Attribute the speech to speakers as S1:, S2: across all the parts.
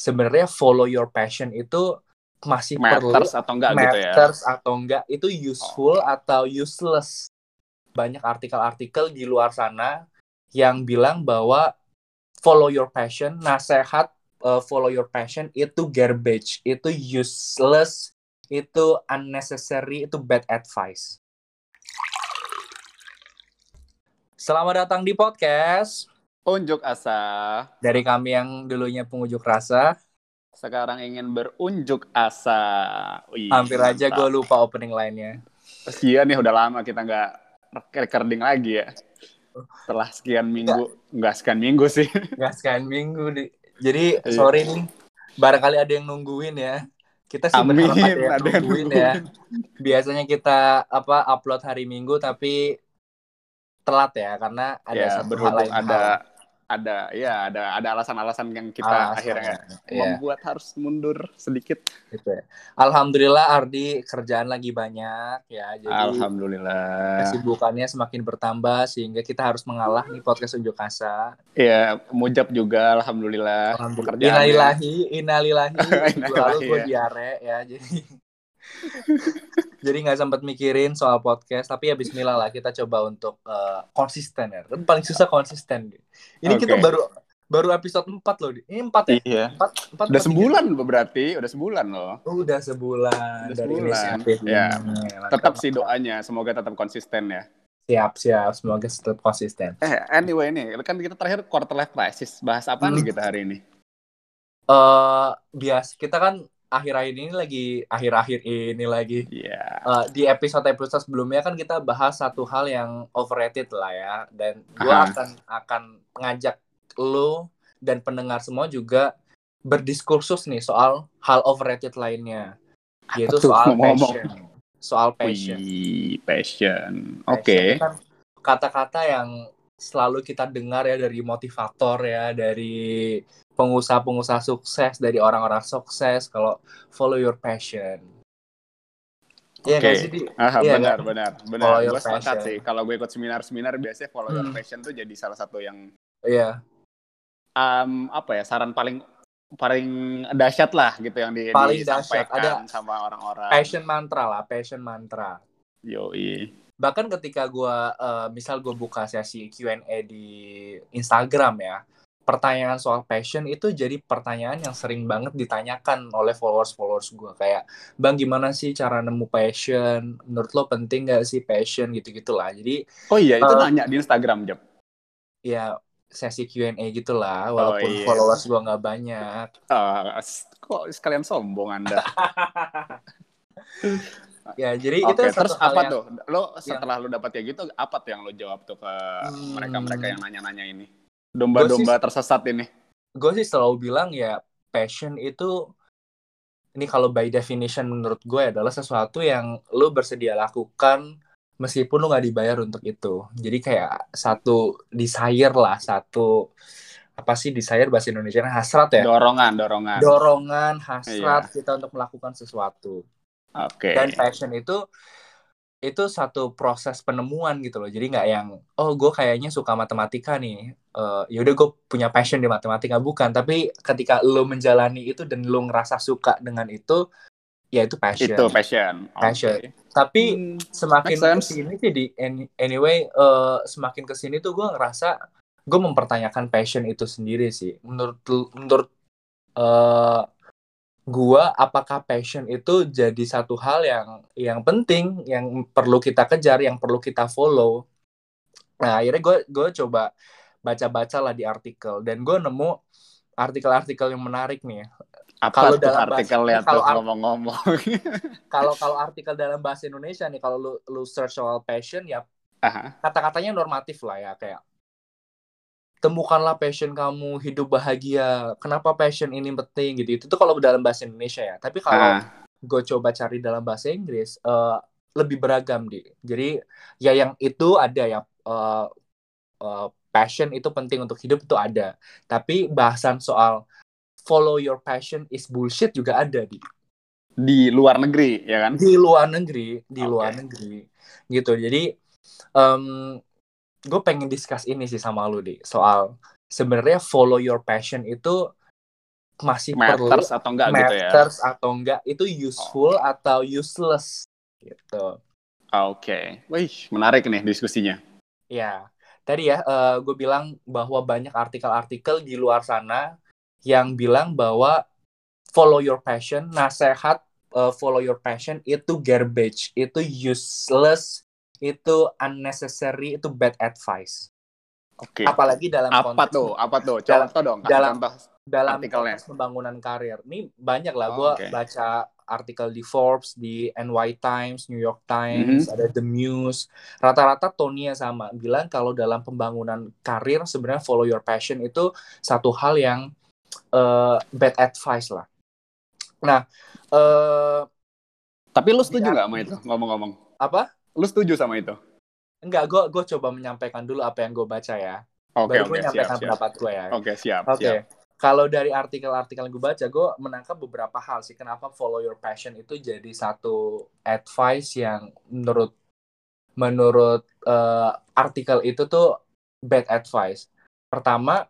S1: sebenarnya follow your passion itu masih
S2: matters
S1: perlu
S2: atau enggak gitu ya?
S1: matters atau enggak. Itu useful atau useless. Banyak artikel-artikel di luar sana yang bilang bahwa follow your passion nasehat uh, follow your passion itu garbage itu useless itu unnecessary itu bad advice. Selamat datang di podcast
S2: unjuk asa
S1: dari kami yang dulunya pengunjuk rasa.
S2: sekarang ingin berunjuk asa Wih,
S1: Hampir aja
S2: mantap.
S1: gue lupa opening line-nya.
S2: Iya nih udah lama kita nggak recording lagi ya. Setelah sekian minggu, nggak sekian minggu sih.
S1: Gak sekian minggu. Di... Jadi
S2: Iya.
S1: sorry nih, barangkali ada yang nungguin ya. Kita sih
S2: Amin,
S1: ada yang
S2: ada yang
S1: nungguin ya. Biasanya kita apa upload hari Minggu tapi telat ya karena ada
S2: ya
S1: satu hal lain
S2: ada
S1: hal.
S2: Ada ya ada ada alasan-alasan yang kita
S1: Alasan,
S2: akhirnya
S1: iya.
S2: membuat harus mundur sedikit.
S1: Gitu ya. Alhamdulillah Ardi kerjaan lagi banyak ya. Jadi
S2: Alhamdulillah.
S1: kesibukannya semakin bertambah sehingga kita harus mengalah nih podcast unjuk asa.
S2: Ya, mujab juga alhamdulillah.
S1: Alhamdulillah. Innalillahi, innalillahi. Minggu lalu gue
S2: ya.
S1: diare ya, jadi jadi nggak sempat mikirin soal podcast. Tapi ya Bismillah lah kita coba untuk eh, konsisten ya. Paling susah konsisten. Ini kita
S2: Oke.
S1: baru baru episode 4 loh. Ini 4 ya?
S2: Iya.
S1: 4, 4
S2: Udah sebulan berarti, udah sebulan loh.
S1: Udah sebulan
S2: Udah
S1: dari
S2: sebulan. Ya.
S1: Mantap,
S2: Tetap sih doanya, semoga tetap konsisten ya.
S1: Siap, siap. Semoga tetap konsisten.
S2: Eh, anyway nih, kan kita terakhir quarter life crisis. Bahas apa
S1: Hmm.
S2: nih kita hari ini?
S1: Eh bias kita kan akhir-akhir ini lagi akhir-akhir ini lagi
S2: Iya.
S1: Eh, di episode-episode sebelumnya kan kita bahas satu hal yang overrated lah ya dan gue
S2: Aha.
S1: akan akan ngajak lo dan pendengar semua juga berdiskursus nih soal hal overrated lainnya yaitu
S2: tuh,
S1: soal
S2: ngomong-ngomong?
S1: passion soal passion
S2: Wih, passion. Oke.
S1: kan kata-kata yang selalu kita dengar ya dari motivator ya dari pengusaha-pengusaha sukses dari orang-orang sukses kalau follow your passion Iya
S2: Oke.
S1: nggak sih?
S2: Ah,
S1: Iya,
S2: benar,
S1: kan?
S2: benar, benar.
S1: Follow your
S2: Gue sepakat sih. Kalau gue ikut seminar-seminar, biasanya follow your
S1: Hmm.
S2: passion tuh jadi salah satu yang
S1: Iya.
S2: um, apa ya saran paling paling dahsyat lah gitu yang di,
S1: Paling dahsyat. Ada
S2: sama orang-orang.
S1: passion mantra lah, passion mantra.
S2: Yoi.
S1: Bahkan ketika gua eh, misal gue buka sesi Q&A di Instagram ya, pertanyaan soal passion itu jadi pertanyaan yang sering banget ditanyakan oleh followers-followers gue kayak, bang gimana sih cara nemu passion? Menurut lo penting gak sih passion gitu-gitulah. Jadi
S2: Oh iya, itu
S1: Eh,
S2: nanya di Instagram, Jab.
S1: ya sesi Q&A gitulah, walaupun
S2: iya.
S1: followers gue nggak banyak.
S2: S- kok sekalian sombong Anda?
S1: Ya jadi
S2: Oke,
S1: itu
S2: terus apa
S1: yang-
S2: tuh? Lo setelah lo dapat kayak gitu, apa tuh yang lo jawab tuh ke
S1: Hmm.
S2: mereka-mereka yang nanya-nanya ini? Domba-domba tersesat ini.
S1: gue sih selalu bilang ya passion itu ini kalau by definition menurut gue adalah sesuatu yang lo bersedia lakukan meskipun lo nggak dibayar untuk itu jadi kayak satu desire lah satu apa sih desire bahasa Indonesia hasrat ya
S2: Dorongan, dorongan.
S1: dorongan hasrat
S2: Iya.
S1: kita untuk melakukan sesuatu
S2: Oke.
S1: dan passion itu itu satu proses penemuan gitu loh jadi nggak yang oh gue kayaknya suka matematika nih Eh yaudah gue punya passion di matematika bukan tapi ketika lo menjalani itu dan lo ngerasa suka dengan itu ya itu passion
S2: Itu passion. Oke.
S1: Passion. tapi
S2: Hmm,
S1: semakin
S2: ke
S1: sini sih di any- anyway eh, semakin ke sini tuh gue ngerasa gue mempertanyakan passion itu sendiri sih menurut menurut eh gue apakah passion itu jadi satu hal yang yang penting yang perlu kita kejar yang perlu kita follow. Nah akhirnya gue gue coba baca-baca lah di artikel dan gue nemu artikel-artikel yang menarik nih.
S2: Apa
S1: Kalau dalam
S2: artikel
S1: bahasa- kalau art-
S2: ngomong-ngomong?
S1: kalau kalau artikel dalam bahasa Indonesia nih kalau lu lu search soal passion ya kata-katanya normatif lah ya kayak temukanlah passion kamu hidup bahagia. Kenapa passion ini penting gitu. Itu tuh kalau dalam bahasa Indonesia ya. Tapi kalau
S2: Ah,
S1: gue coba cari dalam bahasa Inggris eh, lebih beragam di. Jadi ya yang itu ada ya eh, eh, passion itu penting untuk hidup itu ada. Tapi bahasan soal follow your passion is bullshit juga ada di.
S2: Di luar negeri, ya kan?
S1: di luar negeri di
S2: Oke.
S1: luar negeri gitu. Jadi gue pengen discuss ini sih sama lu di soal sebenarnya follow your passion itu masih perlu
S2: Matters atau enggak gitu ya?
S1: matters atau enggak itu useful atau useless gitu.
S2: Oke. Wih, menarik nih diskusinya.
S1: Ya, tadi ya gue bilang bahwa banyak artikel-artikel di luar sana yang bilang bahwa follow your passion, nasehat uh, follow your passion itu garbage, itu useless, itu unnecessary, itu bad advice.
S2: Oke.
S1: Apalagi dalam
S2: Apa
S1: konteks
S2: tuh? Apa tuh?
S1: Dalam-
S2: Contoh dong. kasih
S1: dalam-
S2: contoh.
S1: dalam
S2: artikelnya.
S1: konteks pembangunan karir. Ini banyak lah
S2: Oh,
S1: gue
S2: oke.
S1: baca artikel di Forbes, di NY Times, New York Times,
S2: Mhm.
S1: ada The Muse. Rata-rata tone-nya sama. Bilang kalau dalam pembangunan karir sebenarnya follow your passion itu satu hal yang eh, bad advice lah. Nah, eh
S2: Tapi lu setuju nggak sama itu? Ngomong-ngomong.
S1: apa?
S2: Lu setuju sama itu?
S1: Enggak, gue gue coba menyampaikan dulu apa yang gue baca ya.
S2: Oke,
S1: Baru
S2: oke,
S1: gue
S2: siap,
S1: menyampaikan
S2: siap.
S1: pendapat gue ya.
S2: Oke, siap,
S1: Oke,
S2: siap.
S1: kalau dari artikel-artikel yang gue baca, gue menangkap beberapa hal sih. Kenapa follow your passion itu jadi satu advice yang menurut menurut eh, artikel itu tuh bad advice. Pertama,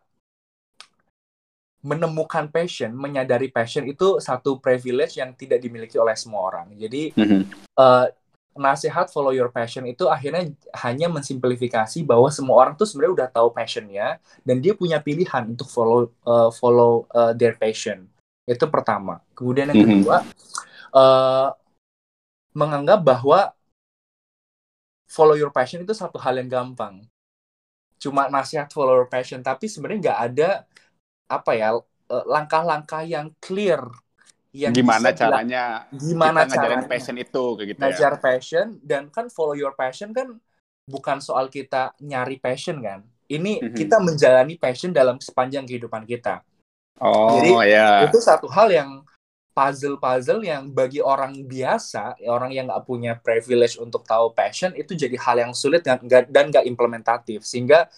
S1: menemukan passion, menyadari passion itu satu privilege yang tidak dimiliki oleh semua orang. Jadi
S2: Mhm.
S1: eh, nasihat follow your passion itu akhirnya hanya mensimplifikasi bahwa semua orang tuh sebenarnya udah tahu passionnya dan dia punya pilihan untuk follow eh, follow eh, their passion. Itu pertama. Kemudian yang
S2: Mhm.
S1: kedua eh, menganggap bahwa follow your passion itu satu hal yang gampang. Cuma nasihat follow your passion. Tapi sebenarnya nggak ada apa ya langkah-langkah yang clear yang
S2: Gimana caranya
S1: gimana
S2: kita ngajarin
S1: caranya
S2: passion itu kayak gitu ya?
S1: ngajar passion dan kan follow your passion kan bukan soal kita nyari passion kan ini
S2: Mhm.
S1: kita menjalani passion dalam sepanjang kehidupan kita
S2: Oh,
S1: Jadi,
S2: ya.
S1: itu satu hal yang puzzle-puzzle yang bagi orang biasa orang yang nggak punya privilege untuk tahu passion itu jadi hal yang sulit dan nggak dan nggak implementatif sehingga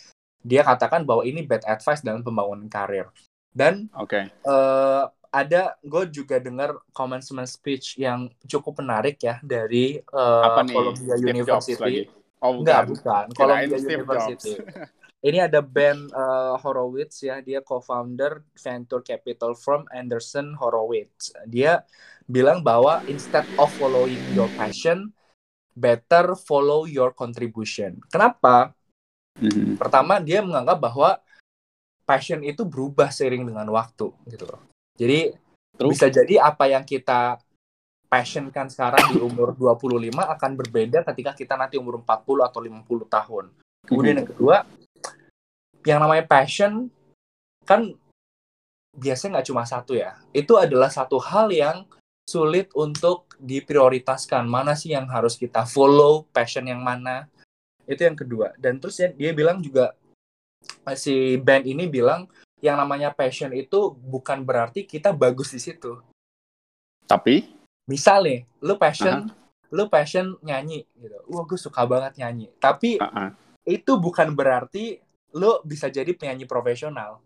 S1: dia katakan bahwa ini bad advice dalam pembangunan karir dan
S2: Oke.
S1: eh ada gue juga dengar commencement speech yang cukup menarik ya dari eh,
S2: Apa nih?
S1: Columbia
S2: Steve Jobs
S1: University.
S2: lagi? Oh,
S1: Enggak,
S2: bukan.
S1: bukan.
S2: Kirain
S1: Columbia
S2: Steve
S1: University. Ini ada Ben eh, Horowitz ya, dia co-founder venture capital firm Anderson Horowitz. Dia bilang bahwa instead of following your passion, better follow your contribution. Kenapa?
S2: Mhm.
S1: Pertama, dia menganggap bahwa passion itu berubah seiring dengan waktu gitu loh. Jadi
S2: True.
S1: bisa jadi apa yang kita passionkan sekarang di umur 25 akan berbeda ketika kita nanti umur 40 atau 50 tahun. Kemudian yang kedua, yang namanya passion kan biasanya nggak cuma satu ya. Itu adalah satu hal yang sulit untuk diprioritaskan. Mana sih yang harus kita follow, passion yang mana? Itu yang kedua. Dan terus ya, dia bilang juga si band ini bilang yang namanya passion itu bukan berarti kita bagus di situ.
S2: Tapi,
S1: Misal nih, lu passion, lu passion nyanyi gitu. Wah, gue suka banget nyanyi. Tapi
S2: uh-uh.
S1: itu bukan berarti lu bisa jadi penyanyi profesional.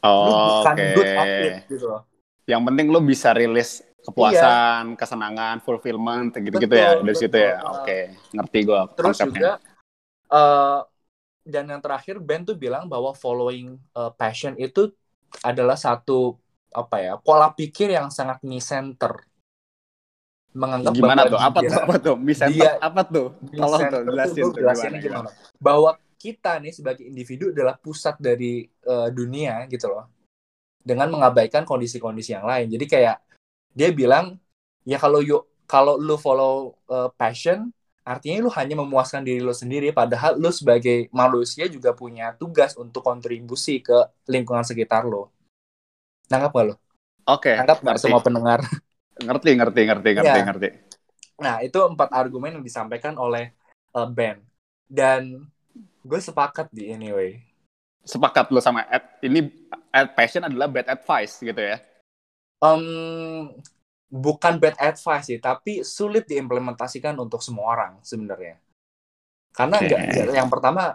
S1: Lu
S2: oh,
S1: bukan
S2: oke.
S1: good at it gitu loh.
S2: Yang penting lu bisa rilis kepuasan, kesenangan, fulfillment, gitu-gitu
S1: Betul,
S2: ya dari situ
S1: betul.
S2: ya. Oke, ngerti gua
S1: Terus
S2: konsepnya.
S1: juga eh dan yang terakhir Ben tuh bilang bahwa following eh, passion itu adalah satu apa ya pola pikir yang sangat me center menganggap
S2: Gimana tuh? Apa tuh? Apa tuh? Bisa
S1: dia-
S2: apa tuh? Tolong tuh jelasin tuh gimana,
S1: gimana. bahwa kita nih sebagai individu adalah pusat dari eh, dunia gitu loh dengan mengabaikan kondisi-kondisi yang lain jadi kayak dia bilang ya kalau yuk kalau lu follow eh, passion artinya lu hanya memuaskan diri lu sendiri padahal lu sebagai manusia juga punya tugas untuk kontribusi ke lingkungan sekitar lu nangkap gak lu?
S2: Oke,
S1: nangkap nggak semua pendengar?
S2: ngerti, ngerti, ngerti, ngerti,
S1: Iya.
S2: ngerti.
S1: Nah, itu empat argumen yang disampaikan oleh uh, Ben. Dan gue sepakat di anyway.
S2: Sepakat lu sama ad, ini ad passion adalah bad advice gitu ya.
S1: Em, bukan bad advice sih, tapi sulit diimplementasikan untuk semua orang sebenarnya. Karena
S2: Oke.
S1: nggak, yang pertama,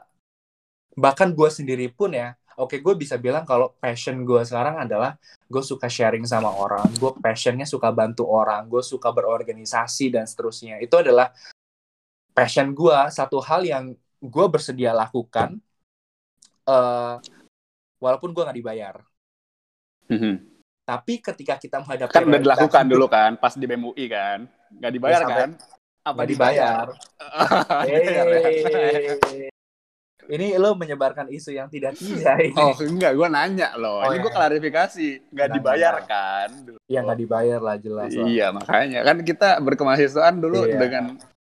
S1: bahkan gue sendiri pun ya, oke gue bisa bilang kalau passion gue sekarang adalah gue suka sharing sama orang, gue passionnya suka bantu orang, gue suka berorganisasi dan seterusnya. Itu adalah passion gue, satu hal yang gue bersedia lakukan, eh walaupun gue nggak dibayar.
S2: Mhm.
S1: Tapi ketika kita menghadapi
S2: Kan udah dilakukan dulu kan, pas di BMUI kan. Nggak dibayar
S1: Ya, sampai-
S2: kan? Apa
S1: dibayar.
S2: Dibayar ya?
S1: Yeay. Ini lo menyebarkan isu yang tidak tidak ini.
S2: Oh enggak, gue nanya loh.
S1: Oh,
S2: Ini
S1: iya.
S2: gue klarifikasi. Nggak dibayar kan?
S1: Ya nggak dibayar lah jelas. lah.
S2: Iya makanya kan kita berkemahasiswaan dulu
S1: Iya.
S2: dengan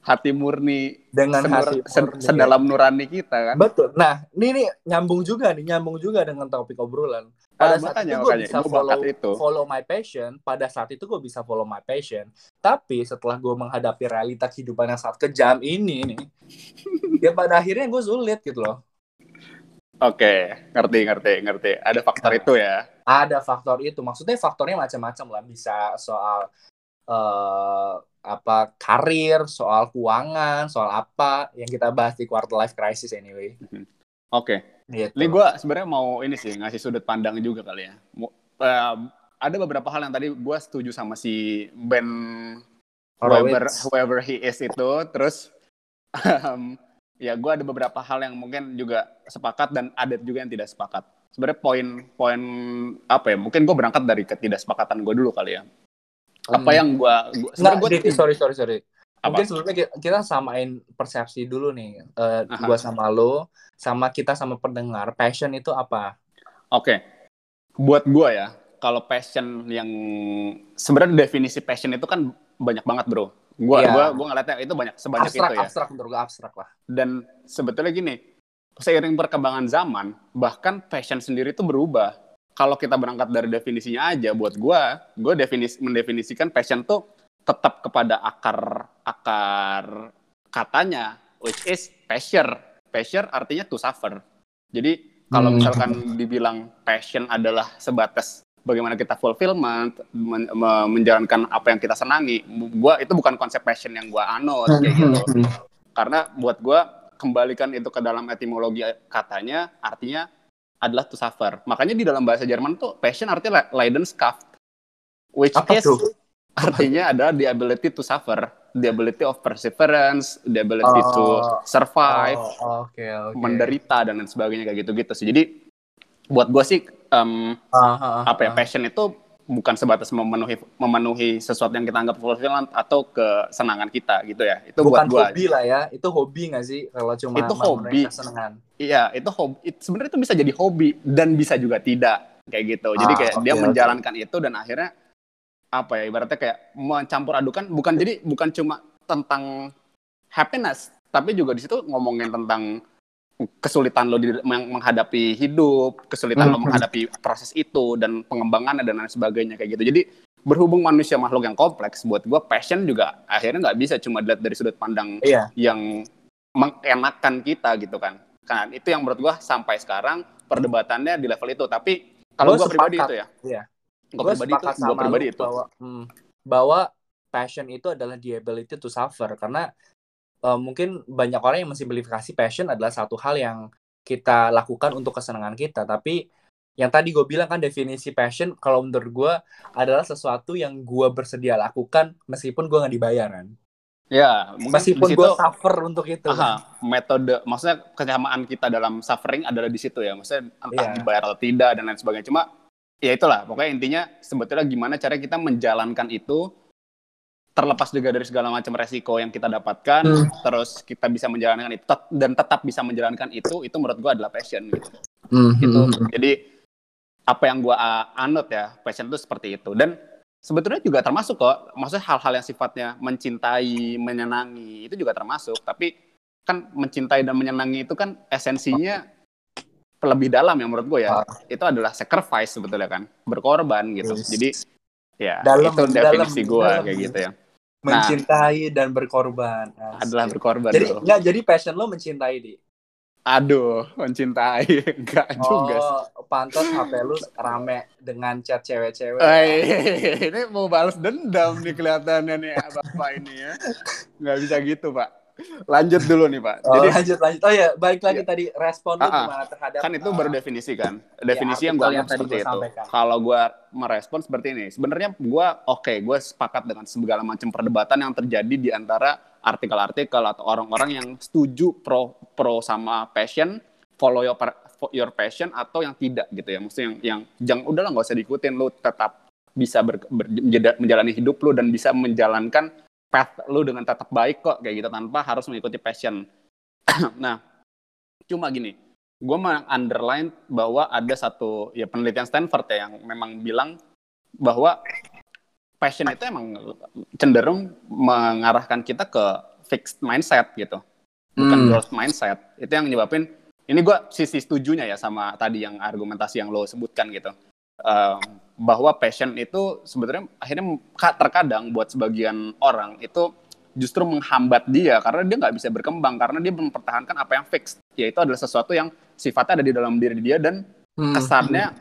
S2: hati murni,
S1: Dengan
S2: senur-
S1: hati
S2: sen-
S1: murni.
S2: sedalam nurani kita kan.
S1: Betul. Nah, ini nih nyambung juga nih, nyambung juga dengan topik obrolan. Pada
S2: Ah,
S1: saat
S2: makanya,
S1: itu gue bisa
S2: Gua
S1: follow,
S2: itu.
S1: follow my passion. Pada saat itu gue bisa follow my passion. Tapi setelah gue menghadapi realita kehidupan yang sangat kejam ini nih, ya pada akhirnya gue sulit gitu loh.
S2: Oke, ngerti, ngerti, ngerti. Ada faktor
S1: Nah.
S2: itu ya.
S1: Ada faktor itu. Maksudnya faktornya macam-macam lah. Bisa soal eh apa karir, soal keuangan, soal apa yang kita bahas di quarter life crisis anyway.
S2: Oke.
S1: Gitu.
S2: Ini gue sebenarnya mau ini sih ngasih sudut pandang juga kali ya. Em, ada beberapa hal yang tadi gue setuju sama si Ben whoever, whoever he is itu. Terus em, ya gue ada beberapa hal yang mungkin juga sepakat dan ada juga yang tidak sepakat. Sebenarnya poin-poin apa ya? Mungkin gue berangkat dari ketidaksepakatan gue dulu kali ya. Apa
S1: Hmm.
S2: yang gue
S1: Nggak,
S2: gue
S1: sorry, sorry, sorry.
S2: Apa?
S1: Mungkin sebelumnya ki- kita samain persepsi dulu nih. Eh
S2: Aha.
S1: gua sama lo, sama kita sama pendengar. Passion itu apa?
S2: Oke, buat gua ya, kalau passion yang sebenarnya definisi passion itu kan banyak banget bro. Gua
S1: Iya.
S2: gua gua ngeliatnya itu banyak sebanyak
S1: abstrak,
S2: itu ya.
S1: abstrak menurut gua abstrak lah.
S2: Dan sebetulnya gini, seiring perkembangan zaman, bahkan passion sendiri itu berubah. Kalau kita berangkat dari definisinya aja, buat gua, gua definis mendefinisikan passion tuh tetap kepada akar akar katanya, which is pleasure. Pleasure artinya to suffer. Jadi kalau
S1: Hmm.
S2: misalkan dibilang passion adalah sebatas bagaimana kita fulfillment, men- me- menjalankan apa yang kita senangi, gua itu bukan konsep passion yang gua anut kayak gitu. Karena buat gua kembalikan itu ke dalam etimologi katanya artinya adalah to suffer. Makanya di dalam bahasa Jerman tuh passion artinya Leidenschaft which
S1: Apa
S2: is
S1: tuh?
S2: artinya adalah the ability to suffer, the ability of perseverance, the ability to
S1: Oh,
S2: survive,
S1: Oh, Oke, oke.
S2: menderita dan lain sebagainya kayak gitu-gitu sih. Jadi buat gue sih em,
S1: Ah, ah, ah,
S2: apa ya
S1: ah.
S2: passion itu bukan sebatas memenuhi memenuhi sesuatu yang kita anggap fulfillment atau kesenangan kita gitu ya. Itu
S1: Bukan
S2: buat
S1: hobi lah ya. Itu hobi nggak sih? Kalau cuma
S2: Itu hobi.
S1: kesenangan.
S2: Iya, itu hobi. Sebenarnya itu bisa jadi hobi dan bisa juga tidak kayak gitu. Jadi
S1: Ah,
S2: kayak
S1: oke,
S2: dia
S1: oke.
S2: menjalankan itu dan akhirnya apa ya ibaratnya kayak mencampur adukan bukan jadi bukan cuma tentang happiness, tapi juga di situ ngomongin tentang kesulitan lo di meng- menghadapi hidup, kesulitan lo
S1: Mhm.
S2: menghadapi proses itu dan pengembangannya dan lain sebagainya kayak gitu. Jadi berhubung manusia makhluk yang kompleks, buat gua passion juga akhirnya nggak bisa cuma dilihat dari sudut pandang
S1: Iya.
S2: yang mengenakan kita gitu kan. Kan itu yang menurut gua sampai sekarang perdebatannya di level itu. Tapi kalau
S1: Gua
S2: gua pribadi
S1: sepakat.
S2: itu ya.
S1: Iya.
S2: Gua
S1: Gue
S2: pribadi itu,
S1: sama
S2: pribadi itu.
S1: bahwa hmm, bahwa passion itu adalah the ability to suffer karena eh, mungkin banyak orang yang mensimplifikasi passion adalah satu hal yang kita lakukan untuk kesenangan kita tapi yang tadi gue bilang kan definisi passion kalau menurut gue adalah sesuatu yang gue bersedia lakukan meskipun gue nggak dibayar kan
S2: Ya,
S1: meskipun gue suffer untuk itu
S2: aha, metode maksudnya kesamaan kita dalam suffering adalah di situ ya. Maksudnya entah
S1: Iya.
S2: dibayar atau tidak dan lain sebagainya. Cuma ya itulah pokoknya intinya sebetulnya gimana cara kita menjalankan itu terlepas juga dari segala macam resiko yang kita dapatkan
S1: Hmm.
S2: terus kita bisa menjalankan itu tet- dan tetap bisa menjalankan itu itu menurut gua adalah passion gitu.
S1: Hmm,
S2: gitu.
S1: hmm, hmm.
S2: Jadi apa yang gua uh, anut ya, passion itu seperti itu. Dan sebetulnya juga termasuk kok, maksudnya hal-hal yang sifatnya mencintai, menyenangi itu juga termasuk. Tapi kan mencintai dan menyenangi itu kan esensinya lebih dalam ya menurut gue ya.
S1: Ah.
S2: Itu adalah sacrifice sebetulnya kan, berkorban gitu.
S1: Yes.
S2: Jadi ya
S1: Dalam-
S2: itu definisi
S1: dalam-
S2: gue kayak gitu ya.
S1: mencintai dan berkorban Asik.
S2: Adalah berkorban
S1: jadi
S2: bro.
S1: nggak jadi passion lo mencintai di
S2: Aduh, mencintai enggak juga sih.
S1: Oh, pantas HP lu rame dengan chat cewek-cewek.
S2: Eh, ini mau balas dendam nih kelihatannya nih bapak ini ya. Nggak bisa gitu pak. Lanjut dulu nih pak.
S1: Oh,
S2: Jadi
S1: lanjut lanjut. Oh ya, balik lagi
S2: Iya.
S1: tadi respon lu
S2: Ah, ah.
S1: gimana terhadap
S2: kan itu
S1: uh,
S2: baru definisi kan. Definisi yang
S1: artikel
S2: gue
S1: yang
S2: seperti
S1: gua
S2: itu.
S1: sampaikan.
S2: Kalau gue merespon seperti ini, sebenarnya gue oke, gue sepakat dengan segala macam perdebatan yang terjadi di antara artikel-artikel atau orang-orang yang setuju pro pro sama passion, follow your your passion atau yang tidak gitu ya maksudnya yang yang jangan udahlah nggak usah diikutin lu tetap bisa ber, ber, menjalani hidup lu dan bisa menjalankan path lu dengan tetap baik kok kayak gitu tanpa harus mengikuti passion. Nah cuma gini gue underline bahwa ada satu ya penelitian Stanford ya yang memang bilang bahwa passion itu emang cenderung mengarahkan kita ke fixed mindset gitu bukan hmm. growth mindset. Itu yang nyebabin ini gue sisi setujunya ya sama tadi yang argumentasi yang lo sebutkan gitu uh, bahwa passion itu sebetulnya akhirnya terkadang buat sebagian orang itu justru menghambat dia karena dia nggak bisa berkembang karena dia mempertahankan apa yang fix yaitu adalah sesuatu yang sifatnya ada di dalam diri dia dan hmm. kesannya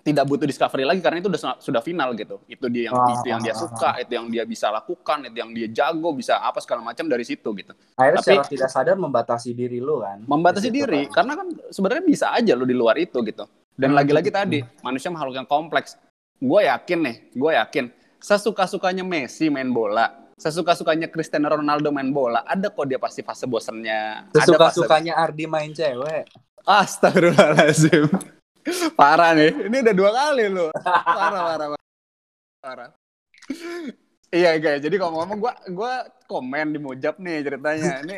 S2: tidak butuh discovery lagi karena itu sudah sudah final gitu. Itu dia yang ah, itu yang dia suka, itu yang dia bisa lakukan, itu yang dia jago, bisa apa segala macam dari situ gitu.
S1: Akhirnya Tapi, secara tidak sadar membatasi diri lu kan.
S2: Membatasi diri kan. karena kan sebenarnya bisa aja lu di luar itu gitu. Dan hmm. lagi-lagi tadi manusia makhluk yang kompleks. Gue yakin nih, gue yakin sesuka-sukanya Messi main bola, sesuka-sukanya Cristiano Ronaldo main bola, ada kok dia pasti fase bosennya.
S1: Sesuka-sukanya Ardi main cewek.
S2: Astagfirullahaladzim. parah nih. Ini udah dua kali loh. Parah, parah, parah. parah. Iya guys, jadi kalau ngomong gue gua komen di Mujab nih ceritanya. Ini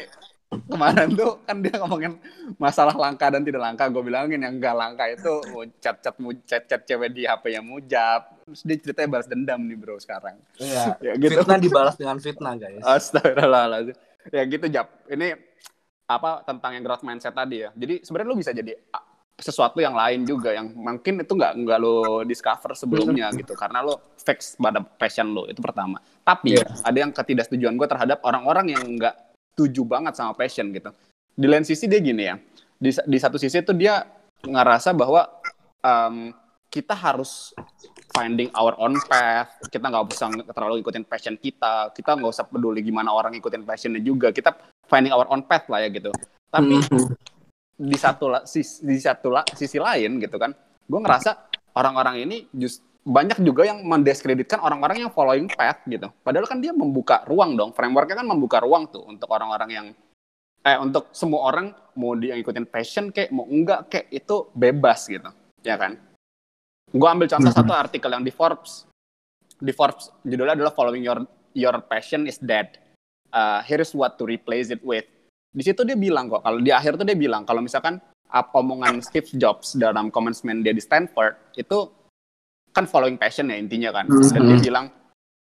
S2: kemarin tuh kan dia ngomongin masalah langka dan tidak langka. Gue bilangin yang gak langka itu chat-chat chat-chat cewek di HP yang Mujab. Terus dia ceritanya balas dendam nih bro sekarang.
S1: Iya, ya, gitu. fitnah dibalas dengan fitnah guys.
S2: Astagfirullahaladzim. Ya gitu Jap. Ini apa tentang yang growth mindset tadi ya. Jadi sebenarnya lu bisa jadi sesuatu yang lain juga yang mungkin itu nggak nggak lo discover sebelumnya gitu karena lo fix pada passion lo itu pertama tapi yeah. ada yang ketidaksetujuan gue terhadap orang-orang yang nggak setuju banget sama passion gitu. Di lain sisi dia gini ya di, di satu sisi itu dia ngerasa bahwa um, kita harus finding our own path. Kita nggak usah terlalu ikutin passion kita. Kita nggak usah peduli gimana orang ikutin passionnya juga. Kita finding our own path lah ya gitu. Tapi mm-hmm. di satu sisi, di satu sisi lain gitu kan gue ngerasa orang-orang ini just banyak juga yang mendiskreditkan orang-orang yang following path gitu. Padahal kan dia membuka ruang dong. Frameworknya kan membuka ruang tuh untuk orang-orang yang eh untuk semua orang mau dia ngikutin passion kayak mau enggak kayak itu bebas gitu. Ya kan? Gue ambil contoh mm -hmm. satu artikel yang di Forbes. Di Forbes judulnya adalah following your your passion is dead. Uh, here's what to replace it with. Di situ dia bilang kok kalau di akhir tuh dia bilang kalau misalkan apa omongan Steve Jobs dalam commencement dia di Stanford itu kan following passion ya intinya kan dan dia mm-hmm. bilang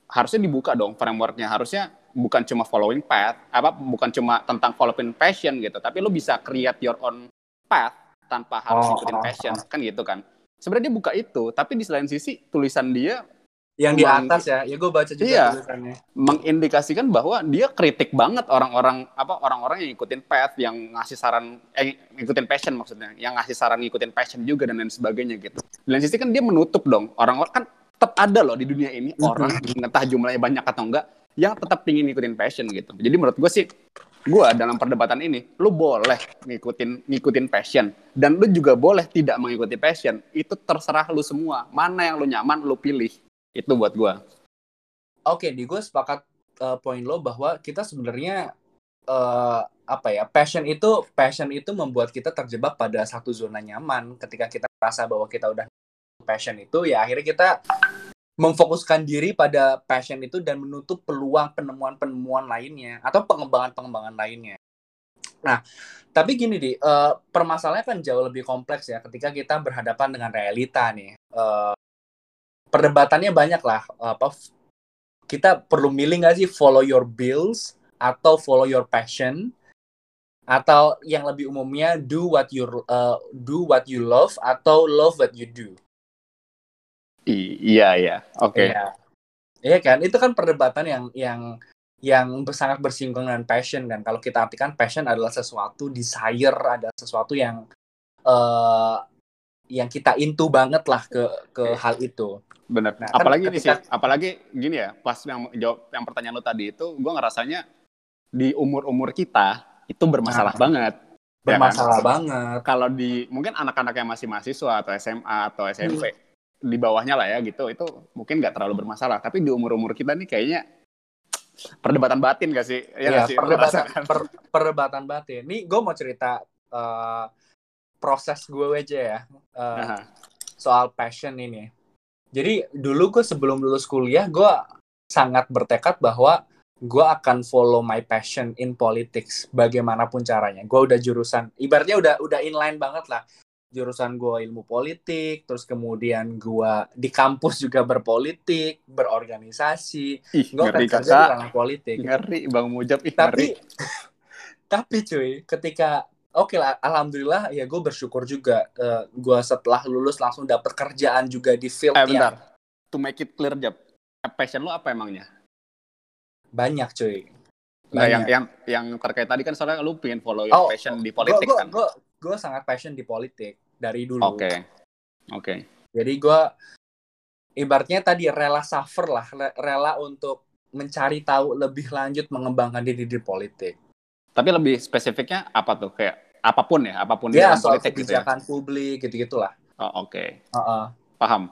S2: harusnya dibuka dong frameworknya harusnya bukan cuma following path apa bukan cuma tentang following passion gitu tapi lo bisa create your own path tanpa harus oh, ikutin passion oh, oh. kan gitu kan sebenarnya dia buka itu tapi di selain sisi tulisan dia
S1: yang di atas ya. Ya gue baca juga
S2: iya, tulisannya. Mengindikasikan bahwa dia kritik banget orang-orang apa orang-orang yang ikutin path yang ngasih saran eh ngikutin passion maksudnya yang ngasih saran ngikutin passion juga dan lain sebagainya gitu. Dan sisi kan dia menutup dong. Orang-orang kan tetap ada loh di dunia ini orang entah jumlahnya banyak atau enggak yang tetap pingin ngikutin passion gitu. Jadi menurut gue sih gue dalam perdebatan ini lu boleh ngikutin ngikutin passion. Dan lu juga boleh tidak mengikuti passion. Itu terserah lu semua. Mana yang lu nyaman lu pilih itu buat gue.
S1: Oke, di gue sepakat uh, poin lo bahwa kita sebenarnya uh, apa ya passion itu passion itu membuat kita terjebak pada satu zona nyaman ketika kita merasa bahwa kita udah passion itu ya akhirnya kita memfokuskan diri pada passion itu dan menutup peluang penemuan-penemuan lainnya atau pengembangan-pengembangan lainnya. Nah, tapi gini di uh, permasalahannya kan jauh lebih kompleks ya ketika kita berhadapan dengan realita nih. Uh, perdebatannya banyak lah apa kita perlu milih nggak sih follow your bills atau follow your passion? Atau yang lebih umumnya do what you uh, do what you love atau love what you do?
S2: Iya iya. Oke. Okay.
S1: iya. iya kan? Itu kan perdebatan yang yang yang sangat bersinggungan dengan passion kan. Kalau kita artikan passion adalah sesuatu desire ada sesuatu yang uh, yang kita into banget lah ke ke hal itu
S2: Bener. Nah, apalagi kan ini sih, apalagi gini ya, pas yang jawab yang pertanyaan lo tadi itu, gue ngerasanya di umur-umur kita itu bermasalah nah, banget.
S1: Bermasalah ya kan? banget.
S2: Kalau di mungkin anak-anak yang masih mahasiswa atau SMA atau SMP hmm. di bawahnya lah ya gitu, itu mungkin nggak terlalu bermasalah. Tapi di umur-umur kita nih kayaknya perdebatan batin gak sih?
S1: Ya, ya sih? Perdebatan, per, perdebatan batin. Nih gue mau cerita uh, proses gue aja ya uh,
S2: Aha.
S1: soal passion ini. Jadi dulu gue sebelum lulus kuliah gue sangat bertekad bahwa gue akan follow my passion in politics bagaimanapun caranya. Gue udah jurusan, ibaratnya udah udah inline banget lah. Jurusan gue ilmu politik, terus kemudian gue di kampus juga berpolitik, berorganisasi. Gue akan kerja di ranah politik.
S2: Ngeri Bang Mujab. Ih, ngeri.
S1: Tapi tapi cuy, ketika oke lah, alhamdulillah ya gue bersyukur juga. gue setelah lulus langsung dapet kerjaan juga di field
S2: Eh,
S1: yang
S2: bentar. To make it clear, Jab. Passion lu apa emangnya?
S1: banyak cuy.
S2: Nggak, yang
S1: Banyak.
S2: yang yang terkait tadi kan soalnya lu pengen follow
S1: Oh,
S2: your passion di politik
S1: gue
S2: kan.
S1: gue gue sangat passion di politik dari dulu.
S2: Oke. Oke.
S1: Jadi gue ibaratnya tadi rela suffer lah, re- rela untuk mencari tahu lebih lanjut mengembangkan diri di politik.
S2: Tapi lebih spesifiknya apa tuh? Kayak apa pun ya, apa pun
S1: Ya soal
S2: politik gitu ya.
S1: kebijakan publik gitu gitulah.
S2: Oh, oke.
S1: Heeh.
S2: Paham.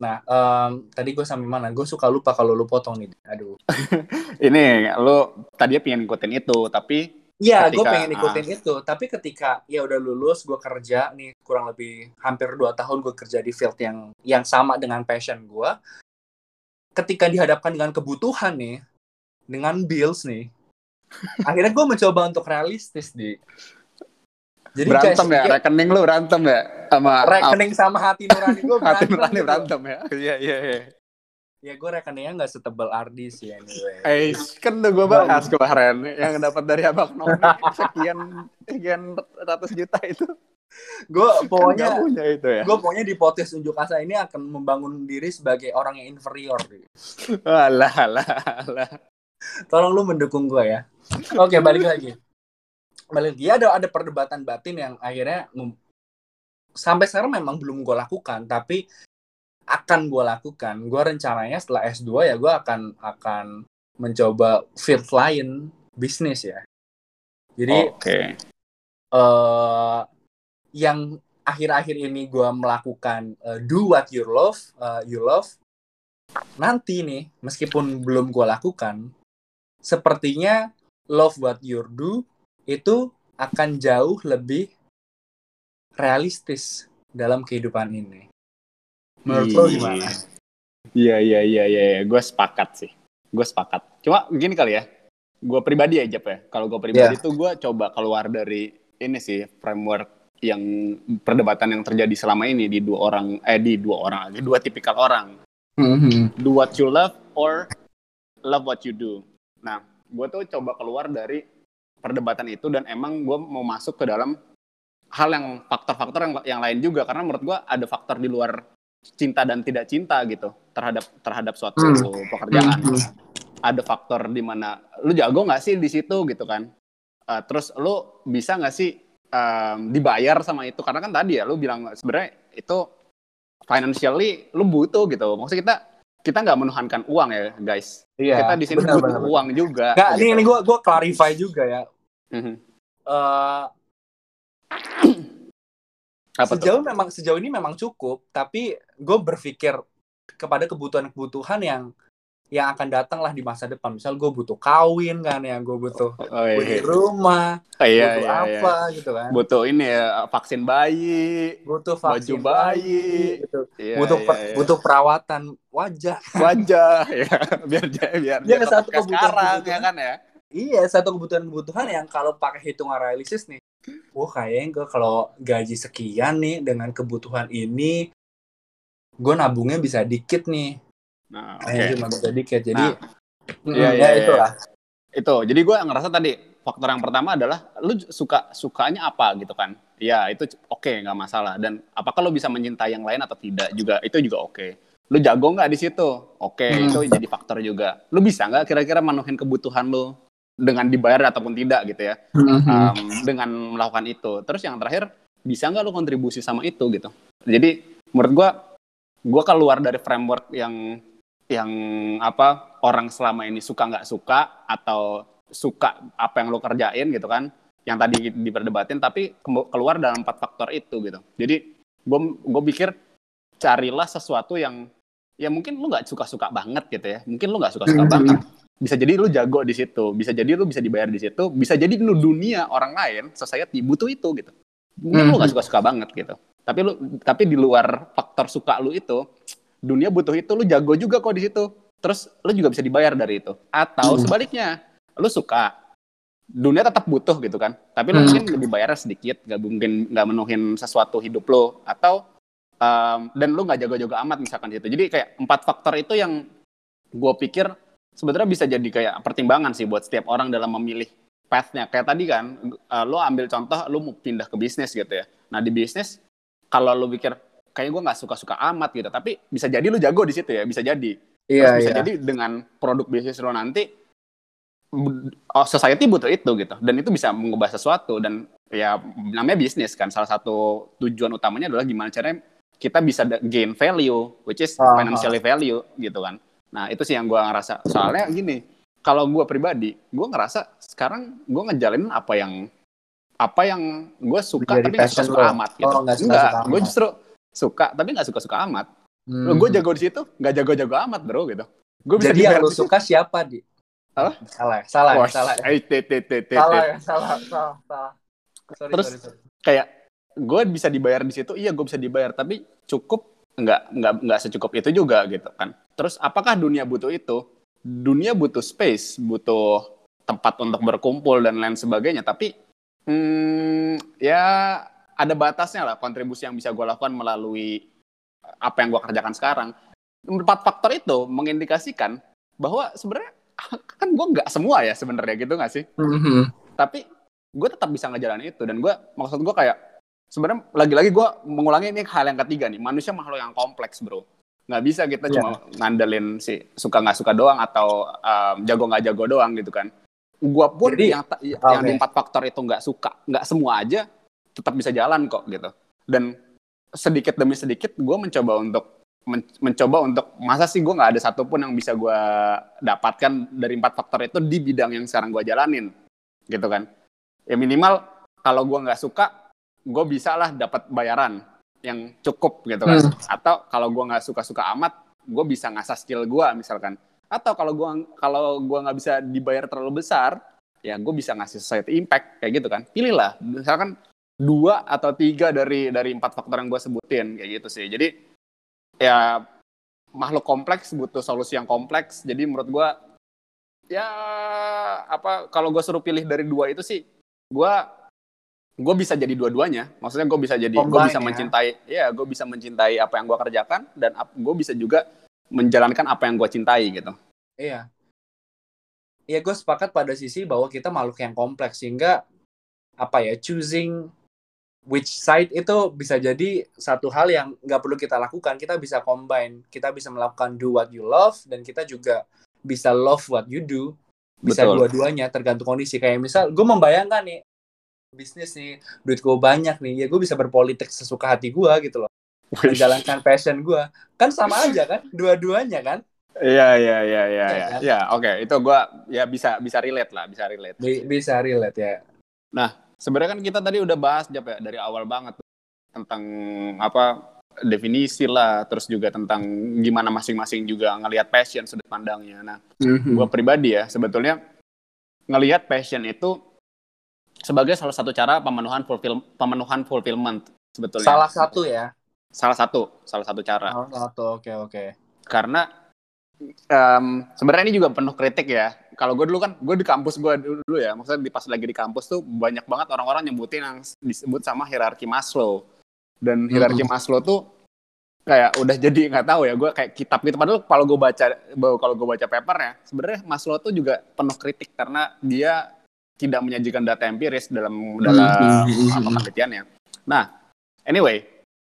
S1: Nah, em, tadi gue sampai mana? Gue suka lupa kalau lu potong nih. Aduh.
S2: Ini lu tadinya pengen ngikutin itu, tapi
S1: Iya, gue pengen ikutin itu. Tapi ketika ya udah lulus, gue kerja nih kurang lebih hampir dua tahun gue kerja di field yang yang sama dengan passion gue. Ketika dihadapkan dengan kebutuhan nih, dengan bills nih, akhirnya gue mencoba untuk realistis di. Jadi
S2: berantem ya, rekening lu berantem ya sama
S1: rekening sama hati nurani gue
S2: hati nurani
S1: gitu.
S2: berantem ya. Iya, iya, iya.
S1: Ya gue rekeningnya nggak setebal Ardi sih anyway.
S2: Eh, kan udah gue bahas kemarin yang dapat dari abang Nomi sekian sekian ratus juta itu.
S1: Gue
S2: Kan
S1: pokoknya
S2: punya itu ya.
S1: gue pokoknya di podcast unjuk asa ini akan membangun diri sebagai orang yang inferior.
S2: Alah, alah, alah.
S1: Tolong lu mendukung gue ya. Oke, balik lagi. Balik lagi. Ada ada perdebatan batin yang akhirnya sampai sekarang memang belum gue lakukan, tapi akan gue lakukan. Gue rencananya setelah S2 ya gue akan akan mencoba field lain bisnis ya. Jadi
S2: Oke.
S1: eh yang akhir-akhir ini gue melakukan eh, do what you love, eh, you love. Nanti nih, meskipun belum gue lakukan, sepertinya love what you do itu akan jauh lebih realistis dalam kehidupan ini. Menurut lo gimana?
S2: Iya, iya, iya, iya, iya. Gue sepakat sih. Gue sepakat. Cuma gini kali ya. Gue pribadi aja ya. Kalau gue pribadi
S1: Iya.
S2: tuh gue coba keluar dari ini sih framework yang perdebatan yang terjadi selama ini di dua orang eh di dua orang lagi dua tipikal orang do what you love or love what you do. Nah, gue tuh coba keluar dari perdebatan itu dan emang gue mau masuk ke dalam hal yang faktor-faktor yang yang lain juga karena menurut gue ada faktor di luar cinta dan tidak cinta gitu terhadap terhadap suatu
S1: Hmm.
S2: pekerjaan.
S1: Hmm.
S2: Ada faktor di mana lu jago nggak sih di situ gitu kan? Eh, terus lu bisa nggak sih em, dibayar sama itu karena kan tadi ya lu bilang sebenarnya itu financially lu butuh gitu. Maksudnya kita kita nggak menuhankan uang ya guys.
S1: Iya.
S2: kita di sini butuh uang juga.
S1: Nggak,
S2: gitu.
S1: ini ini gue gue clarify juga ya.
S2: Mhm.
S1: Eh,
S2: Apa tuh?
S1: sejauh memang sejauh ini memang cukup tapi gue berpikir kepada kebutuhan-kebutuhan yang yang akan datang lah di masa depan misal gue butuh kawin kan ya gue butuh
S2: Oh,
S1: beli
S2: iya.
S1: rumah
S2: Oh, iya,
S1: butuh
S2: iya, iya.
S1: apa gitu kan
S2: Butuh ini ya vaksin bayi,
S1: butuh
S2: baju
S1: vaksin
S2: bayi,
S1: gitu.
S2: Iya,
S1: butuh
S2: iya,
S1: per-
S2: iya.
S1: butuh perawatan wajah
S2: wajah ya biar biar biar,
S1: Dia
S2: biar
S1: satu kebutuhan-
S2: sekarang ya
S1: kebutuhan.
S2: kan ya.
S1: iya satu kebutuhan-kebutuhan yang kalau pakai hitungan realistis nih wah kayaknya gue kalau gaji sekian nih dengan kebutuhan ini gue nabungnya bisa dikit nih
S2: Nah,
S1: Kayaknya
S2: oke.
S1: cuma bisa dikit jadi
S2: Nah, iya,
S1: ya
S2: iya, iya.
S1: itulah
S2: Itu. Jadi gue ngerasa tadi faktor yang pertama adalah lu suka sukanya apa gitu kan. Ya, itu oke nggak masalah dan apakah lu bisa mencintai yang lain atau tidak juga itu juga oke. Lu jago nggak di situ? Oke,
S1: Hmm.
S2: itu jadi faktor juga. Lu bisa nggak kira-kira menuhin kebutuhan lu dengan dibayar ataupun tidak gitu ya. um, dengan melakukan itu. Terus yang terakhir, bisa nggak lu kontribusi sama itu gitu. Jadi menurut gua, gua keluar dari framework yang yang apa orang selama ini suka nggak suka atau suka apa yang lu kerjain gitu kan, yang tadi diperdebatin, tapi keluar dalam empat faktor itu gitu. Jadi gua gue pikir carilah sesuatu yang ya mungkin lu nggak suka-suka banget gitu ya, mungkin lu nggak suka-suka
S1: Mhm.
S2: banget bisa jadi lu jago di situ, bisa jadi lu bisa dibayar di situ, bisa jadi lu dunia orang lain, society butuh itu gitu. mungkin lu nggak suka-suka banget gitu tapi lu tapi di luar faktor suka lu itu dunia butuh itu lu jago juga kok di situ. Terus lu juga bisa dibayar dari itu. Atau
S1: Hmm.
S2: sebaliknya lu suka dunia tetap butuh gitu kan. Tapi lu
S1: Hmm.
S2: mungkin dibayarnya sedikit nggak mungkin nggak menuhin sesuatu hidup lu. Atau um, dan lu nggak jago-jago amat misalkan di situ jadi kayak empat faktor itu yang gue pikir sebenarnya bisa jadi kayak pertimbangan sih buat setiap orang dalam memilih path-nya. Kayak tadi kan uh, lu ambil contoh lu mau pindah ke bisnis gitu ya. Nah di bisnis kalau lu pikir kayak gue nggak suka-suka amat gitu. Tapi bisa jadi lu jago di situ ya bisa jadi.
S1: Iya,
S2: Terus bisa
S1: iya.
S2: jadi dengan produk bisnis lo nanti oh, society butuh itu gitu. Dan itu bisa mengubah sesuatu dan ya namanya bisnis kan. Salah satu tujuan utamanya adalah gimana caranya kita bisa gain value which is
S1: Ah,
S2: financially value gitu kan. Nah itu sih yang gua ngerasa. Soalnya gini kalau gua pribadi gua ngerasa sekarang gua ngejalanin apa yang apa yang gue suka
S1: Menjadi
S2: tapi nggak suka-suka
S1: lo.
S2: amat gitu.
S1: Oh, nggak
S2: enggak
S1: suka-suka
S2: gue
S1: amat.
S2: Suka tapi nggak suka-suka amat
S1: Hmm.
S2: gue jago di situ nggak jago-jago amat bro gitu gue bisa
S1: Jadi yang
S2: situ.
S1: suka siapa di?
S2: Apa?
S1: Salah, salah, ya?
S2: Wah,
S1: salah.
S2: eh,
S1: Salah salah, salah, salah. Sorry,
S2: Terus-
S1: sorry, sorry.
S2: kayak gue bisa dibayar di situ iya gue bisa dibayar tapi cukup nggak nggak nggak secukup itu juga gitu kan terus apakah dunia butuh itu dunia butuh space butuh tempat untuk berkumpul dan lain sebagainya tapi hmm, ya ada batasnya lah kontribusi yang bisa gue lakukan melalui apa yang gue kerjakan sekarang. Empat faktor itu mengindikasikan bahwa sebenarnya kan gue nggak semua ya sebenarnya gitu nggak sih?
S1: Mhm.
S2: tapi gue tetap bisa ngejalanin itu dan gue maksud gue kayak sebenarnya lagi-lagi gue mengulangi ini hal yang ketiga nih manusia makhluk yang kompleks bro. Nggak bisa kita
S1: Iya.
S2: cuma ngandelin si suka nggak suka doang atau um, jago nggak jago doang gitu kan. Gue pun
S1: Jadi,
S2: yang ta- yang di empat faktor itu nggak suka nggak semua aja tetap bisa jalan kok gitu. Dan sedikit demi sedikit gue mencoba untuk men- mencoba untuk masa sih gue nggak ada satupun yang bisa gue dapatkan dari empat faktor itu di bidang yang sekarang gue jalanin gitu kan. Ya minimal kalau gue nggak suka gue bisa lah dapat bayaran yang cukup gitu kan.
S1: Hmm.
S2: atau kalau gue nggak suka-suka amat gue bisa ngasah skill gue misalkan. Atau kalau gue kalau gua nggak bisa dibayar terlalu besar ya gue bisa ngasih society impact kayak gitu kan. Pilihlah misalkan dua atau tiga dari dari empat faktor yang gue sebutin kayak gitu sih jadi ya makhluk kompleks butuh solusi yang kompleks jadi menurut gue ya apa kalau gue suruh pilih dari dua itu sih gue gue bisa jadi dua-duanya maksudnya gue bisa jadi gue bisa
S1: ya.
S2: mencintai ya gue bisa mencintai apa yang gue kerjakan dan gue bisa juga menjalankan apa yang gue cintai gitu
S1: Iya. Iya, gue sepakat pada sisi bahwa kita makhluk yang kompleks sehingga apa ya choosing which side itu bisa jadi satu hal yang nggak perlu kita lakukan. Kita bisa combine, kita bisa melakukan do what you love dan kita juga bisa love what you do. Bisa dua-duanya tergantung kondisi. Kayak misal gue membayangkan nih bisnis nih, duit gue banyak nih, ya gue bisa berpolitik sesuka hati gue gitu loh. Menjalankan passion gue. Kan sama aja kan, dua-duanya kan.
S2: Iya iya iya iya
S1: Iya?
S2: Ya, oke, itu gua ya bisa bisa relate lah, bisa relate.
S1: Bi- Bisa relate ya.
S2: Sebenarnya kan kita tadi udah bahas Jap, ya dari awal banget tentang apa definisi lah, terus juga tentang gimana masing-masing juga ngelihat passion sudut pandangnya. Nah,
S1: Hmm.
S2: gua pribadi ya sebetulnya ngelihat passion itu sebagai salah satu cara pemenuhan fulfill pemenuhan fulfillment sebetulnya.
S1: Salah satu ya.
S2: Salah satu, salah satu cara.
S1: Salah satu, oke oke.
S2: karena em, sebenarnya ini juga penuh kritik ya. Kalau gue dulu kan, gue di kampus gue dulu ya, maksudnya di pas lagi di kampus tuh banyak banget orang-orang nyebutin yang disebut sama hierarki Maslow. Dan hierarki Maslow tuh kayak udah jadi nggak tahu ya, gue kayak kitab gitu. Padahal kalau gue baca, kalau gue baca papernya, sebenarnya Maslow tuh juga penuh kritik karena dia tidak menyajikan data empiris dalam dalam apa penelitiannya. Nah, anyway,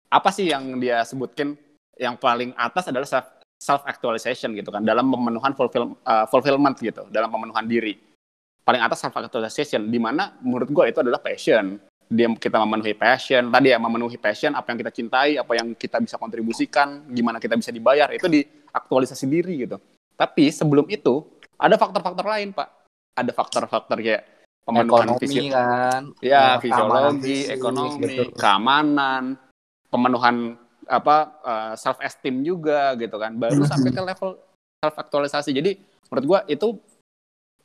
S2: apa sih yang dia sebutkin yang paling atas adalah self self actualization gitu kan dalam pemenuhan fulfill, uh, fulfillment gitu dalam pemenuhan diri paling atas self actualization di mana menurut gue itu adalah passion dia kita memenuhi passion tadi ya memenuhi passion apa yang kita cintai apa yang kita bisa kontribusikan gimana kita bisa dibayar itu di aktualisasi diri gitu tapi sebelum itu ada faktor-faktor lain pak ada faktor-faktor kayak pemenuhan
S1: Ekonomi
S2: fisik
S1: kan.
S2: ya
S1: keamanan
S2: fisiologi, ekonomi,
S1: gitu.
S2: keamanan, pemenuhan apa self esteem juga gitu kan. Baru
S1: Mhm.
S2: sampai ke level self aktualisasi. Jadi menurut gua itu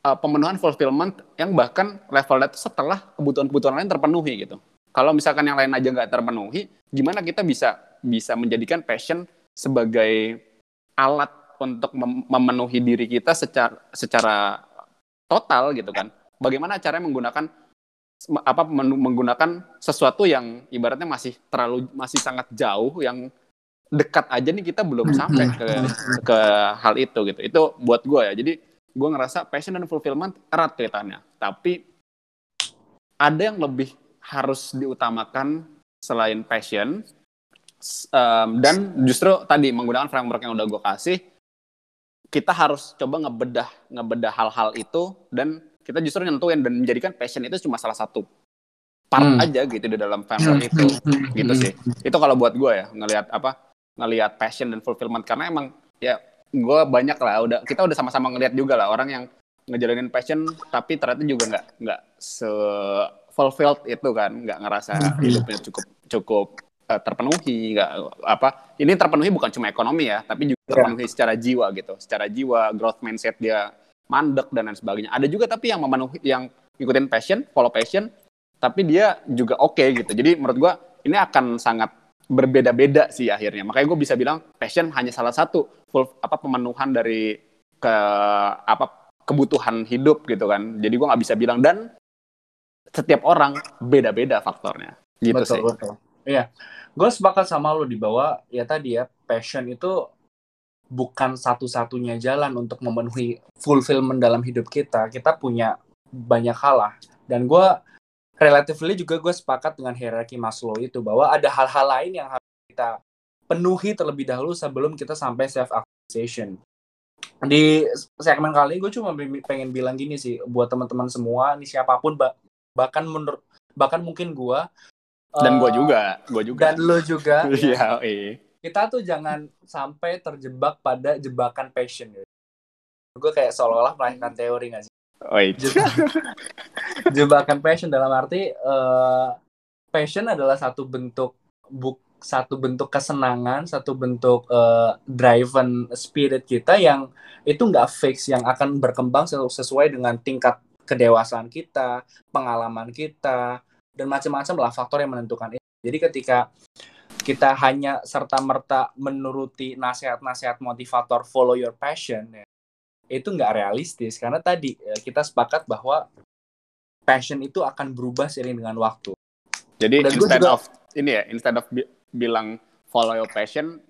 S2: uh, pemenuhan fulfillment yang bahkan levelnya itu setelah kebutuhan-kebutuhan lain terpenuhi gitu. kalau misalkan yang lain aja nggak terpenuhi, gimana kita bisa bisa menjadikan passion sebagai alat untuk mem memenuhi diri kita secara secara total gitu kan? Bagaimana caranya menggunakan apa menggunakan sesuatu yang ibaratnya masih terlalu masih sangat jauh yang dekat aja nih kita belum hmm, sampai hmm, ke ke hal itu gitu. Itu buat gue ya. Jadi gue ngerasa passion dan fulfillment erat kaitannya. Tapi ada yang lebih harus diutamakan selain passion. Um, dan justru tadi menggunakan framework yang udah gue kasih, kita harus coba ngebedah ngebedah hal-hal itu dan kita justru nentuin dan menjadikan passion itu cuma salah satu part hmm. aja gitu di dalam framework itu gitu sih itu kalau buat gue ya ngelihat apa ngelihat passion dan fulfillment karena emang ya gue banyak lah udah kita udah sama-sama ngelihat juga lah orang yang ngejalanin passion tapi ternyata juga nggak nggak se fulfilled itu kan nggak ngerasa hmm. hidupnya cukup cukup uh, terpenuhi nggak apa ini terpenuhi bukan cuma ekonomi ya tapi juga yeah. terpenuhi secara jiwa gitu secara jiwa growth mindset dia mandek dan lain sebagainya ada juga tapi yang memenuhi yang ikutin passion follow passion tapi dia juga oke okay, gitu jadi menurut gue ini akan sangat berbeda-beda sih akhirnya. Makanya gue bisa bilang passion hanya salah satu full apa pemenuhan dari ke apa kebutuhan hidup gitu kan. Jadi gue nggak bisa bilang dan setiap orang beda-beda faktornya. Gitu
S1: betul,
S2: sih.
S1: Betul. Iya. Gue sepakat sama lo di bawah ya tadi ya passion itu bukan satu-satunya jalan untuk memenuhi fulfillment dalam hidup kita. Kita punya banyak hal lah. Dan gue relatively juga gue sepakat dengan hierarki Maslow itu bahwa ada hal-hal lain yang harus kita penuhi terlebih dahulu sebelum kita sampai self actualization. Di segmen kali gue cuma pengen bilang gini sih buat teman-teman semua, ini siapa pun bahkan menurut bahkan mungkin gue
S2: dan gue uh, juga, gue juga
S1: dan lo juga.
S2: Iya, ya,
S1: kita tuh jangan sampai terjebak pada jebakan passion. Gitu. Gue kayak seolah-olah melahirkan teori gak sih?
S2: Oh, itu.
S1: Jebakan passion dalam arti uh, passion adalah satu bentuk buk satu bentuk kesenangan, satu bentuk uh, driven spirit kita yang itu nggak fix, yang akan berkembang sesuai dengan tingkat kedewasaan kita, pengalaman kita, dan macam-macam lah faktor yang menentukan itu. Jadi ketika kita hanya serta merta menuruti nasihat-nasihat motivator follow your passion, ya, itu nggak realistis karena tadi ya, kita sepakat bahwa passion itu akan berubah seiring dengan waktu.
S2: Jadi Dan instead juga, of ini ya, instead of bi bilang follow your passion,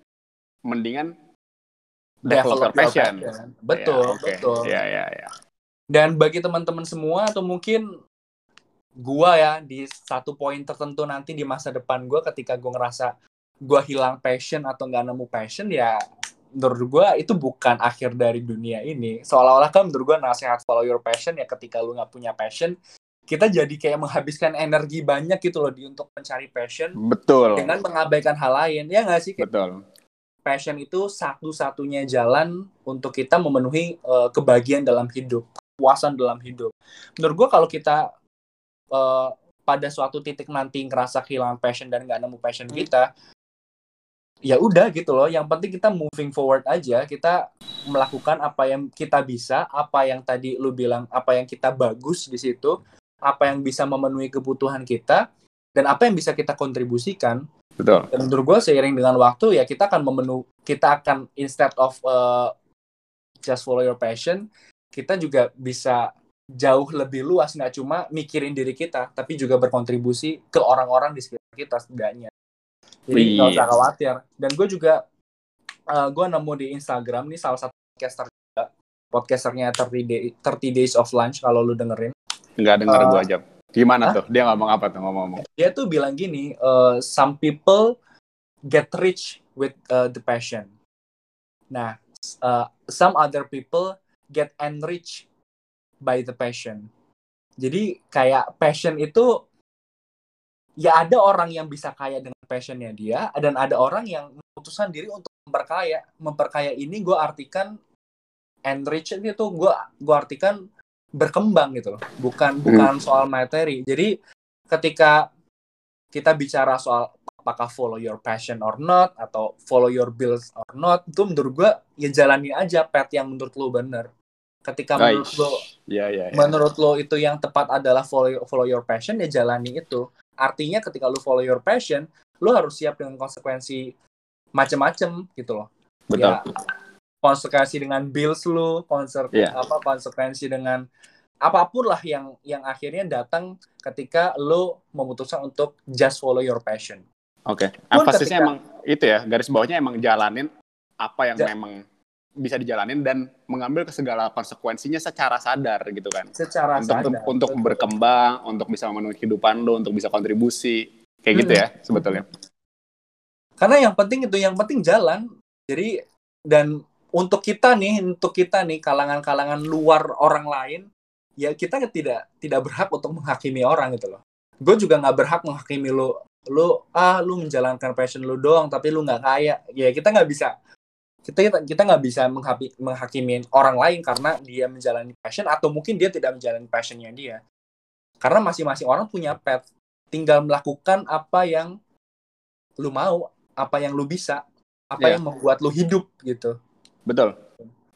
S2: mendingan develop your passion. passion.
S1: Betul, yeah, okay. betul.
S2: Ya, yeah, ya, yeah, ya. Yeah.
S1: Dan bagi teman-teman semua atau mungkin gua ya di satu poin tertentu nanti di masa depan gua ketika gua ngerasa gua hilang passion atau nggak nemu passion ya menurut gue itu bukan akhir dari dunia ini. Seolah-olah kan menurut gue nasihat follow your passion ya ketika lu nggak punya passion kita jadi kayak menghabiskan energi banyak gitu loh di untuk mencari passion
S2: betul.
S1: dengan mengabaikan hal lain ya nggak sih?
S2: Betul.
S1: passion itu satu-satunya jalan untuk kita memenuhi uh, kebahagiaan dalam hidup kepuasan dalam hidup. Menurut gue kalau kita uh, pada suatu titik nanti ngerasa kehilangan passion dan nggak nemu passion hmm. kita ya udah gitu loh. Yang penting kita moving forward aja kita melakukan apa yang kita bisa apa yang tadi lu bilang apa yang kita bagus di situ apa yang bisa memenuhi kebutuhan kita dan apa yang bisa kita kontribusikan.
S2: Betul.
S1: Dan menurut gue seiring dengan waktu ya kita akan memenuhi kita akan instead of uh, just follow your passion kita juga bisa jauh lebih luas nggak cuma mikirin diri kita tapi juga berkontribusi ke orang-orang di sekitar kita setidaknya jadi nggak usah khawatir. Dan gue juga uh, gue nemu di Instagram nih salah satu podcaster juga. Podcasternya 30, day, 30 Days of Lunch kalau lu dengerin.
S2: Enggak denger uh, gue aja. Gimana huh? tuh? Dia ngomong apa tuh ngomong-ngomong?
S1: Dia tuh bilang gini, uh, some people get rich with uh, the passion. Nah, uh, some other people get enriched by the passion. Jadi kayak passion itu ya ada orang yang bisa kaya dengan passionnya dia dan ada orang yang memutuskan diri untuk memperkaya memperkaya ini gue artikan enrich itu gue gue artikan berkembang gitu loh bukan hmm. bukan soal materi jadi ketika kita bicara soal apakah follow your passion or not atau follow your bills or not itu menurut gue ya jalani aja pet yang menurut lo bener ketika menurut lo
S2: ya, ya, ya.
S1: menurut lo itu yang tepat adalah follow follow your passion ya jalani itu artinya ketika lu follow your passion lu harus siap dengan konsekuensi macem-macem gitu loh
S2: Betul.
S1: Ya, konsekuensi dengan bills lu konser
S2: Iya.
S1: apa konsekuensi dengan apa pun lah yang yang akhirnya datang ketika lu memutuskan untuk just follow your passion
S2: Oke. Empasisnya
S1: ketika-
S2: emang itu ya, garis bawahnya emang jalanin apa yang
S1: Ja-
S2: memang bisa dijalanin dan mengambil segala konsekuensinya secara sadar gitu kan.
S1: secara
S2: Untuk
S1: sadar
S2: untuk
S1: Betul.
S2: berkembang, untuk bisa memenuhi kehidupan lo, untuk bisa kontribusi. Kayak gitu ya sebetulnya.
S1: karena yang penting itu yang penting jalan jadi dan untuk kita nih untuk kita nih kalangan-kalangan luar orang lain ya kita tidak tidak berhak untuk menghakimi orang gitu loh gue juga nggak berhak menghakimi lu lu ah lu menjalankan passion lu doang tapi lu nggak kaya ya kita nggak bisa kita kita nggak bisa menghapi, menghakimi orang lain karena dia menjalani passion atau mungkin dia tidak menjalani passionnya dia karena masing-masing orang punya path tinggal melakukan apa yang lu mau apa yang lu bisa apa
S2: Iya.
S1: yang membuat lu hidup gitu
S2: Betul.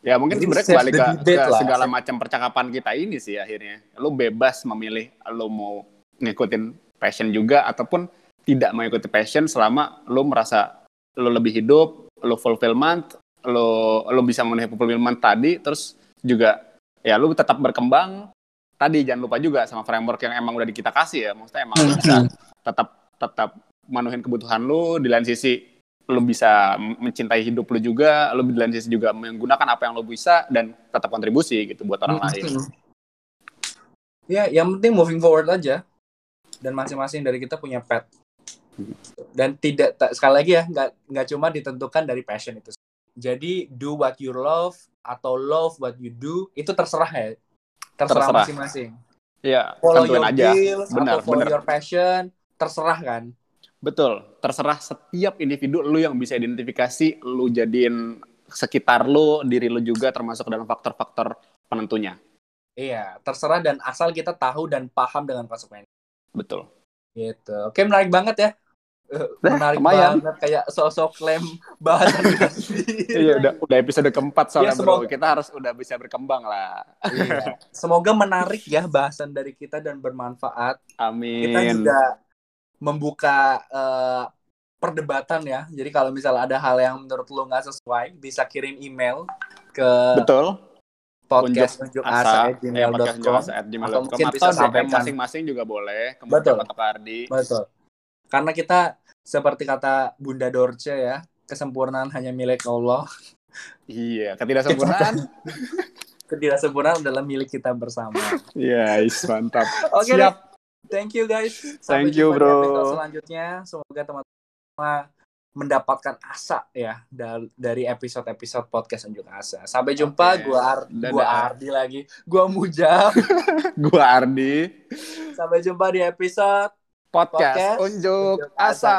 S2: Ya mungkin sebenarnya kembali ke, ke
S1: lah.
S2: segala macam percakapan kita ini sih akhirnya. Lo bebas memilih lo mau ngikutin passion juga ataupun tidak mengikuti passion selama lo merasa lo lebih hidup, lo fulfillment, lo lo bisa memenuhi fulfillment tadi, terus juga ya lo tetap berkembang. Tadi jangan lupa juga sama framework yang emang udah kita kasih ya, maksudnya emang lo bisa tetap tetap menuhin kebutuhan lo di lain sisi lo bisa mencintai hidup lo juga, lo di lain sisi juga menggunakan apa yang lo bisa dan tetap kontribusi gitu buat orang lain.
S1: Hmm. Ya, yang penting moving forward aja. Dan masing-masing dari kita punya path. Dan tidak tak- sekali lagi ya, nggak nggak cuma ditentukan dari passion itu. Jadi do what you love atau love what you do itu terserah ya. Terserah masing-masing.
S2: Iya,
S1: Follow your
S2: aja.
S1: bills
S2: Benar,
S1: atau follow
S2: benar.
S1: your passion, terserah kan.
S2: Betul, terserah setiap individu lu yang bisa identifikasi, lu jadiin sekitar lu, diri lu juga termasuk dalam faktor-faktor penentunya.
S1: Iya, terserah dan asal kita tahu dan paham dengan konsekuensi.
S2: Betul.
S1: Gitu. Oke, menarik banget ya. Eh, menarik
S2: lumayan.
S1: banget kayak sosok klaim bahasan kita.
S2: Iya, udah udah episode keempat soalnya
S1: Ya,
S2: bro.
S1: semoga-
S2: Kita harus udah bisa berkembang lah.
S1: Iya. Semoga menarik ya bahasan dari kita dan bermanfaat.
S2: Amin.
S1: Kita juga membuka eh, perdebatan ya. Jadi kalau misalnya ada hal yang menurut lu nggak sesuai, bisa kirim email ke
S2: Betul.
S1: podcast
S2: Unjuk asa,
S1: asa
S2: asa
S1: sampaikan.
S2: masing-masing juga boleh ke
S1: Betul.
S2: Muhammad atau ke Ardi.
S1: Betul. Karena kita seperti kata Bunda Dorce ya, kesempurnaan hanya milik Allah.
S2: Iya, ketidaksempurnaan.
S1: Ketidaksempurnaan adalah milik kita bersama.
S2: Iya, is mantap.
S1: Oke
S2: Siap.
S1: deh. Thank you guys.
S2: Thank you,
S1: di
S2: bro.
S1: episode selanjutnya. Semoga teman-teman mendapatkan asa ya dari episode-episode podcast unjuk asa. Sampai jumpa.
S2: Oke.
S1: Gua Ar
S2: Dadah.
S1: gua Ardi lagi. Gua Mujab.
S2: Gua Ardi.
S1: Sampai jumpa di episode
S2: Podcast,
S1: Podcast
S2: unjuk
S1: Unjuk Asa.
S2: asa.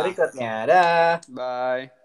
S1: berikutnya. Dah.
S2: Bye.